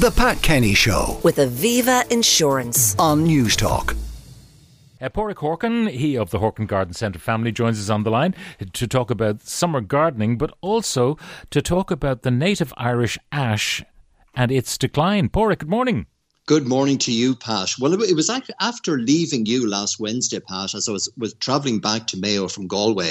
The Pat Kenny Show with Aviva Insurance. on Newstalk. Uh, Paraic Horkan, he of the Horkan Garden Centre family, joins us on the line to talk about summer gardening, but also to talk about the native Irish ash and its decline. Paraic, good morning. Good morning to you, Pat. Well, it was after leaving you last Wednesday, Pat, as I was, was travelling back to Mayo from Galway,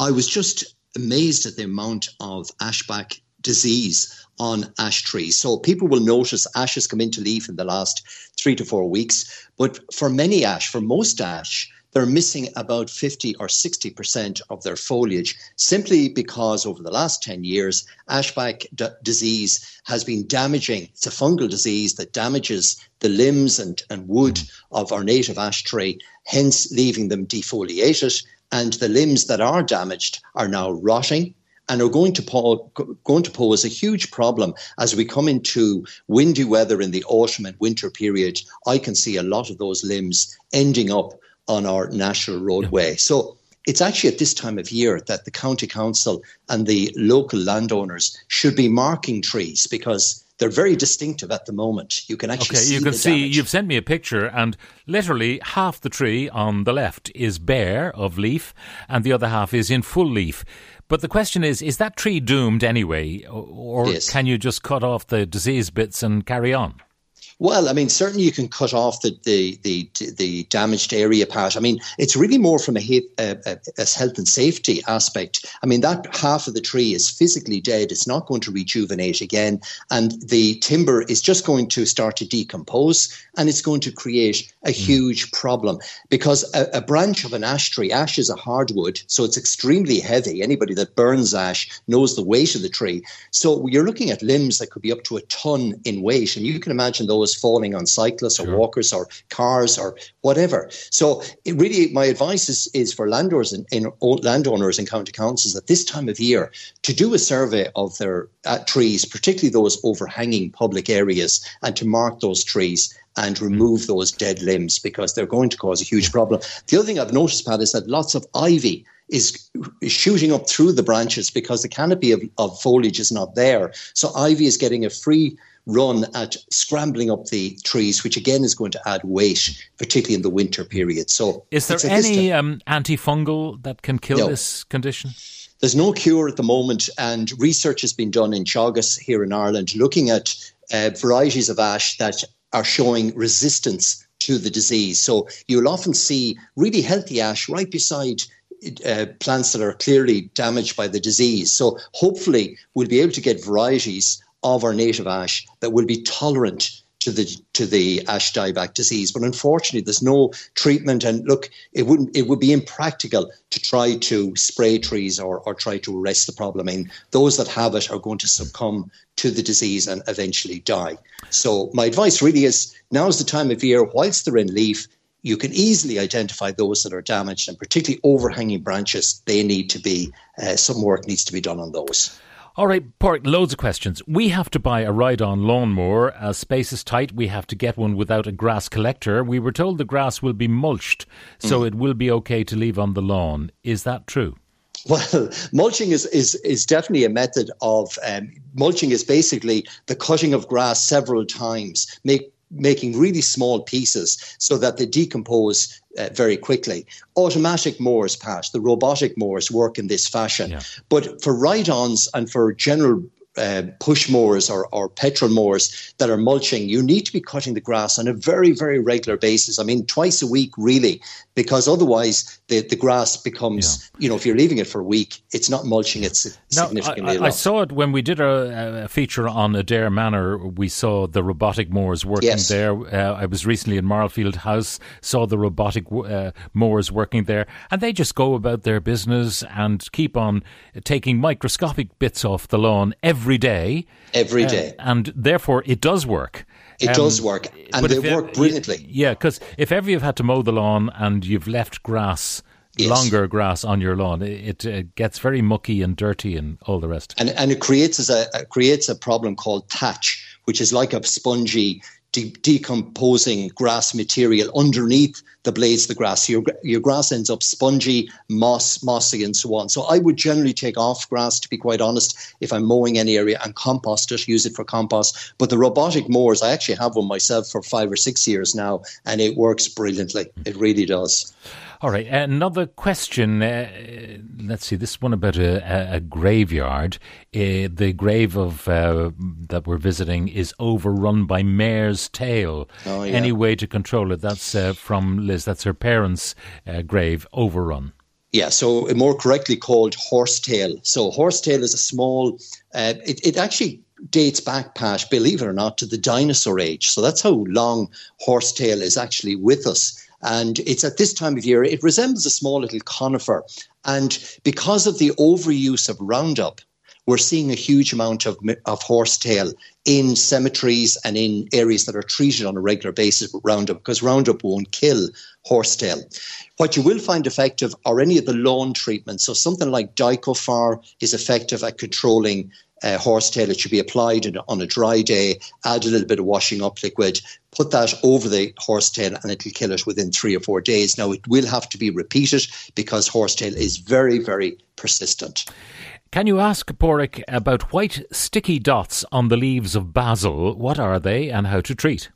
I was just amazed at the amount of ashback disease on ash trees. So people will notice ash has come into leaf in the last three to four weeks. But for many ash, for most ash, they're missing about 50 or 60% of their foliage simply because over the last 10 years, ashback d- disease has been damaging. It's a fungal disease that damages the limbs and, and wood of our native ash tree, hence leaving them defoliated. And the limbs that are damaged are now rotting and are going to, going to pose a huge problem as we come into windy weather in the autumn and winter period. I can see a lot of those limbs ending up on our national roadway. So it's actually at this time of year that the county council and the local landowners should be marking trees because they're very distinctive at the moment. You can actually Okay, see you can the see, damage. you've sent me a picture, and literally half the tree on the left is bare of leaf, and the other half is in full leaf. But the question is, is that tree doomed anyway, or, Yes. can you just cut off the disease bits and carry on? Well, I mean, certainly you can cut off the the the, the damaged area part. I mean, it's really more from a, a, a, a health and safety aspect. I mean, that half of the tree is physically dead. It's not going to rejuvenate again, and the timber is just going to start to decompose, and it's going to create a hmm. huge problem because a, a branch of an ash tree, ash is a hardwood, so it's extremely heavy. Anybody that burns ash knows the weight of the tree. So you're looking at limbs that could be up to a ton in weight, and you can imagine those falling on cyclists or walkers or cars or whatever. So it really, my advice is, is for landowners and in, landowners and county councils at this time of year to do a survey of their uh, trees, particularly those overhanging public areas, and to mark those trees and remove those dead limbs because they're going to cause a huge problem. The other thing I've noticed, Pat, is that lots of ivy is is shooting up through the branches because the canopy of, of foliage is not there. So ivy is getting a free run at scrambling up the trees, which again is going to add weight, particularly in the winter period. So Is there it's at this any um, antifungal that can kill No. this condition? There's no cure at the moment, and research has been done in Teagasc here in Ireland, looking at uh, varieties of ash that are showing resistance to the disease. So you'll often see really healthy ash right beside uh, plants that are clearly damaged by the disease. So hopefully we'll be able to get varieties of our native ash that will be tolerant to the to the ash dieback disease. But unfortunately, there's no treatment. And look, it wouldn't it would be impractical to try to spray trees or, or try to arrest the problem. I mean, those that have it are going to succumb to the disease and eventually die. So my advice really is now's the time of year, whilst they're in leaf, you can easily identify those that are damaged and particularly overhanging branches. They need to be uh, some work needs to be done on those. All right, Paraic, loads of questions. We have to buy a ride on lawnmower. As space is tight, we have to get one without a grass collector. We were told the grass will be mulched, so it will be okay to leave on the lawn. Is that true? Well, mulching is, is, is definitely a method of um, mulching is basically the cutting of grass several times, make, making really small pieces so that they decompose uh, very quickly. Automatic mowers, Pat, the robotic mowers work in this fashion. Yeah. But for ride-ons and for general uh, push mowers or, or petrol mowers that are mulching, you need to be cutting the grass on a very, very regular basis. I mean, twice a week, really, because otherwise the, the grass becomes, you know, if you're leaving it for a week, it's not mulching, it's Now, significantly I, I, I saw it when we did a, a feature on Adare Manor. We saw the robotic mowers working Yes. there. Uh, I was recently in Marlfield House, saw the robotic uh, mowers working there, and they just go about their business and keep on taking microscopic bits off the lawn every day. Every Uh, day. and therefore it does work. It Um, does work, and they work brilliantly. Yeah, because if ever you've had to mow the lawn and you've left grass, Yes. longer grass on your lawn, it, it uh, gets very mucky and dirty and all the rest. and and it creates a creates a problem called thatch, which is like a spongy de- decomposing grass material underneath the blades of the grass. Your, your grass ends up spongy, moss, mossy, and so on. So I would generally take off grass, to be quite honest, if I'm mowing any area and compost it, use it for compost. But the robotic mowers, I actually have one myself for five or six years now, and it works brilliantly. It really does. All right, another question. Uh, let's see, this one about a, a graveyard. Uh, the grave of uh, that we're visiting is overrun by mare's tail. Oh, yeah. Any way to control it? That's uh, from Liz. That's her parents' uh, grave overrun. Yeah, so more correctly called horsetail. So horsetail is a small. Uh, it, it actually dates back, Pat, believe it or not, to the dinosaur age. So that's how long horsetail is actually with us. And it's at this time of year, it resembles a small little conifer. And because of the overuse of Roundup, we're seeing a huge amount of, of horsetail in cemeteries and in areas that are treated on a regular basis with Roundup because Roundup won't kill horsetail. What you will find effective are any of the lawn treatments. So something like Dicofar is effective at controlling uh, horsetail. It should be applied in, on a dry day, add a little bit of washing up liquid, put that over the horsetail, and it'll kill it within three or four days. Now, it will have to be repeated because horsetail is very, very persistent. Can you ask Paraic about white sticky dots on the leaves of basil? What are they and how to treat?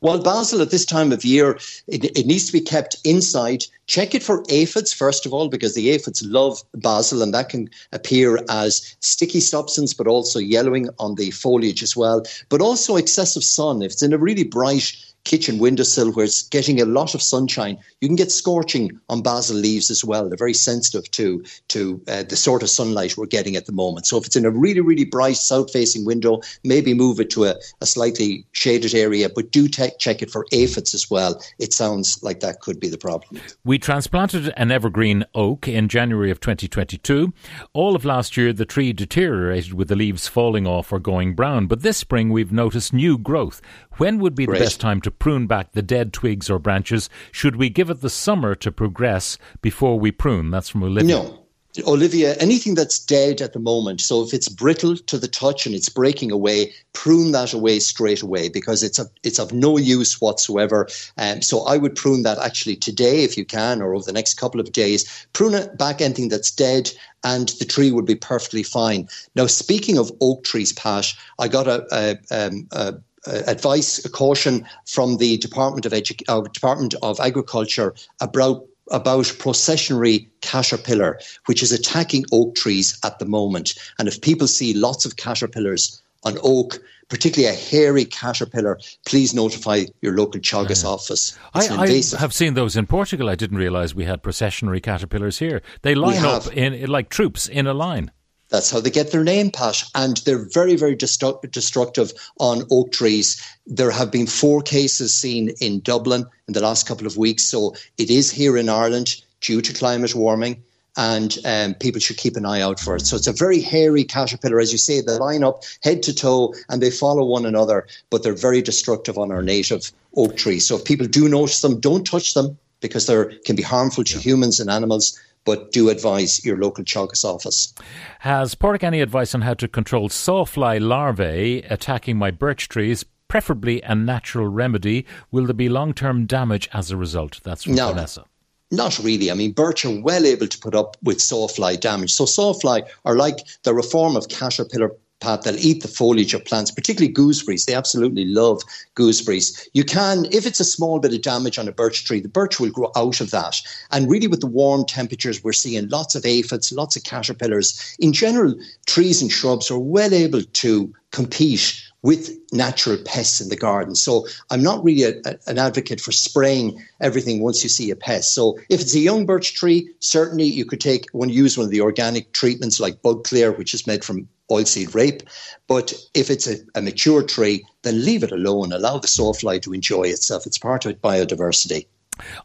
Well, basil at this time of year, it, it, needs to be kept inside. Check it for aphids, first of all, because the aphids love basil and that can appear as sticky substance, but also yellowing on the foliage as well. But also excessive sun. If it's in a really bright kitchen windowsill where it's getting a lot of sunshine, you can get scorching on basil leaves as well. They're very sensitive to to uh, the sort of sunlight we're getting at the moment. So if it's in a really really bright south facing window, maybe move it to a, a slightly shaded area, but do te- check it for aphids as well. It sounds like that could be the problem. We transplanted an evergreen oak in January of 2022. All of last year, the tree deteriorated with the leaves falling off or going brown, but this spring we've noticed new growth. When would be Great. the best time to prune back the dead twigs or branches? Should we give it the summer to progress before we prune? That's from Olivia. No. Olivia, anything that's dead at the moment, so if it's brittle to the touch and it's breaking away, prune that away straight away because it's a, it's of no use whatsoever. Um, so I would prune that actually today if you can, or over the next couple of days. Prune it back anything that's dead, and the tree would be perfectly fine. Now, speaking of oak trees, Pat, I got a, a, um, a uh, advice, a caution from the Department of Edu- uh, Department of Agriculture about about processionary caterpillar, which is attacking oak trees at the moment. And if people see lots of caterpillars on oak, particularly a hairy caterpillar, please notify your local Teagasc office. I, I, have seen those in Portugal. I didn't realise we had processionary caterpillars here. They line up in like troops in a line. That's how they get their name, Pat. And they're very, very destru- destructive on oak trees. There have been four cases seen in Dublin in the last couple of weeks. So it is here in Ireland due to climate warming. And um, people should keep an eye out for it. So it's a very hairy caterpillar, as you say. They line up head to toe and they follow one another, but they're very destructive on our native oak trees. So if people do notice them, don't touch them because they can be harmful to yeah. humans and animals but do advise your local Teagasc office. Has Paraic any advice on how to control sawfly larvae attacking my birch trees? Preferably a natural remedy. Will there be long term damage as a result? That's from no. Vanessa. Not really. I mean, birch are well able to put up with sawfly damage. So, sawfly are like the reform of caterpillar Pat, they'll eat the foliage of plants, particularly gooseberries. They absolutely love gooseberries. You can, if it's a small bit of damage on a birch tree, the birch will grow out of that. And really, with the warm temperatures, we're seeing lots of aphids, lots of caterpillars. In general, trees and shrubs are well able to compete with natural pests in the garden. So I'm not really a, a, an advocate for spraying everything once you see a pest. So if it's a young birch tree, certainly you could take one use one of the organic treatments like bug clear, which is made from oilseed rape. But if it's a, a mature tree, then leave it alone. Allow the sawfly to enjoy itself. It's part of its biodiversity.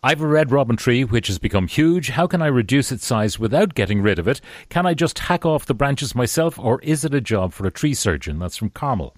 I've a red robin tree which has become huge. How can I reduce its size without getting rid of it? Can I just hack off the branches myself, or is it a job for a tree surgeon? That's from Carmel.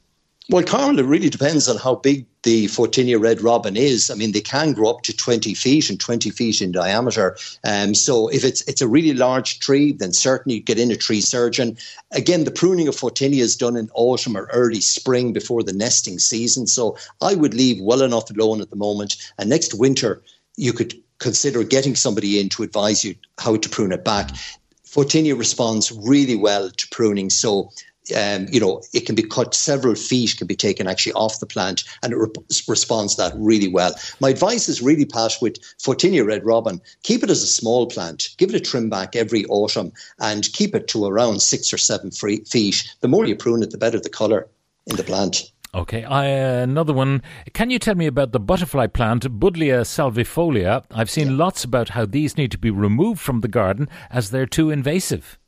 Well, Carl, it really depends on how big the Photinia red robin is. I mean, they can grow up to 20 feet and 20 feet in diameter. Um, so if it's it's a really large tree, then certainly you get in a tree surgeon. Again, the pruning of Photinia is done in autumn or early spring before the nesting season. So I would leave well enough alone at the moment. And next winter, you could consider getting somebody in to advise you how to prune it back. Photinia responds really well to pruning. So um, you know, it can be cut several feet, can be taken actually off the plant, and it re- responds that really well. My advice is really, Pat, with Photinia Red Robin, keep it as a small plant, give it a trim back every autumn, and keep it to around six or seven feet. The more you prune it, the better the colour in the plant. Okay, I, uh, another one. Can you tell me about the butterfly plant, Buddleia salvifolia? I've seen yeah. lots about how these need to be removed from the garden as they're too invasive.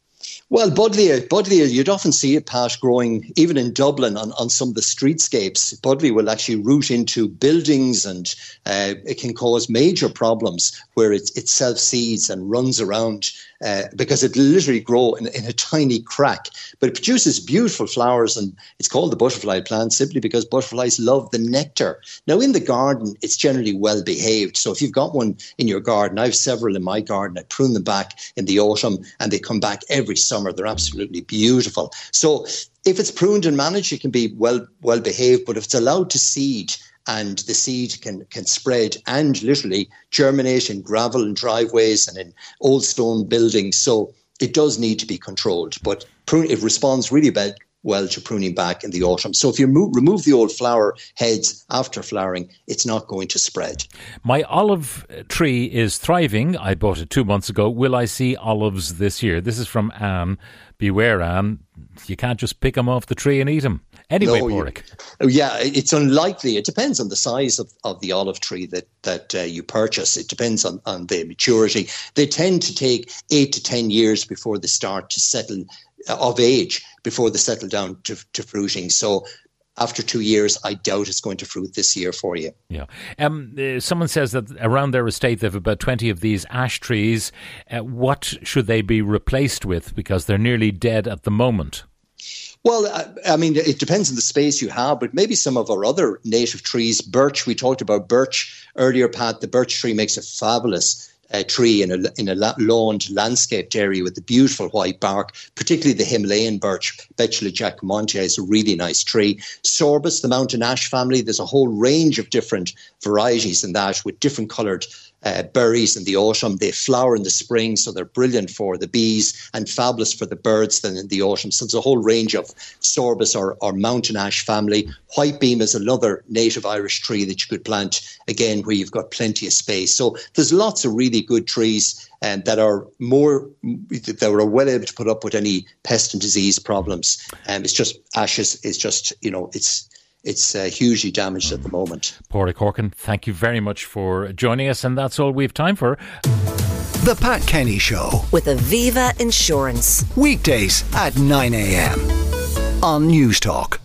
Well, Buddleia, Buddleia, you'd often see it, Pat, growing even in Dublin on, on some of the streetscapes. Buddleia will actually root into buildings and uh, it can cause major problems where it, it self seeds and runs around uh, because it literally grow in, in, a tiny crack. But it produces beautiful flowers, and it's called the butterfly plant simply because butterflies love the nectar. Now, in the garden, it's generally well behaved. So if you've got one in your garden, I have several in my garden. I prune them back in the autumn, and they come back every summer. They're absolutely beautiful. So if it's pruned and managed, it can be well well behaved. But if it's allowed to seed and the seed can can spread and literally germinate in gravel and driveways and in old stone buildings. So it does need to be controlled, but prune, it responds really bad, well to pruning back in the autumn. So if you move, remove the old flower heads after flowering, it's not going to spread. My olive tree is thriving. I bought it two months ago. Will I see olives this year? This is from Anne. Beware, Anne. You can't just pick them off the tree and eat them. Anyway, no, Paraic. Oh, yeah, it's unlikely. It depends on the size of, of the olive tree that that uh, you purchase. It depends on, on the maturity. They tend to take eight to ten years before they start to settle uh, of age before they settle down to, to fruiting. So after two years, I doubt it's going to fruit this year for you. Yeah. Um, uh, someone says that around their estate they have about 20 of these ash trees. Uh, what should they be replaced with because they're nearly dead at the moment? Well, I mean, it depends on the space you have, but maybe some of our other native trees, birch, we talked about birch earlier, Pat. The birch tree makes a fabulous uh, tree in a in a lawned landscaped area with the beautiful white bark, particularly the Himalayan birch, Betula jacquemontii is a really nice tree. Sorbus, the mountain ash family, there's a whole range of different varieties in that with different coloured uh, berries in the autumn. They flower in the spring, so they're brilliant for the bees and fabulous for the birds then in the autumn. So there's a whole range of sorbus or, or mountain ash family. White beam is another native Irish tree that you could plant again where you've got plenty of space. So there's lots of really good trees and um, that are more that are well able to put up with any pest and disease problems. And um, it's just ashes is just you know it's it's uh, hugely damaged at the moment. Paraic Horkan, thank you very much for joining us, and that's all we have time for. The Pat Kenny Show with Aviva Insurance. Weekdays at 9 a.m. on Newstalk.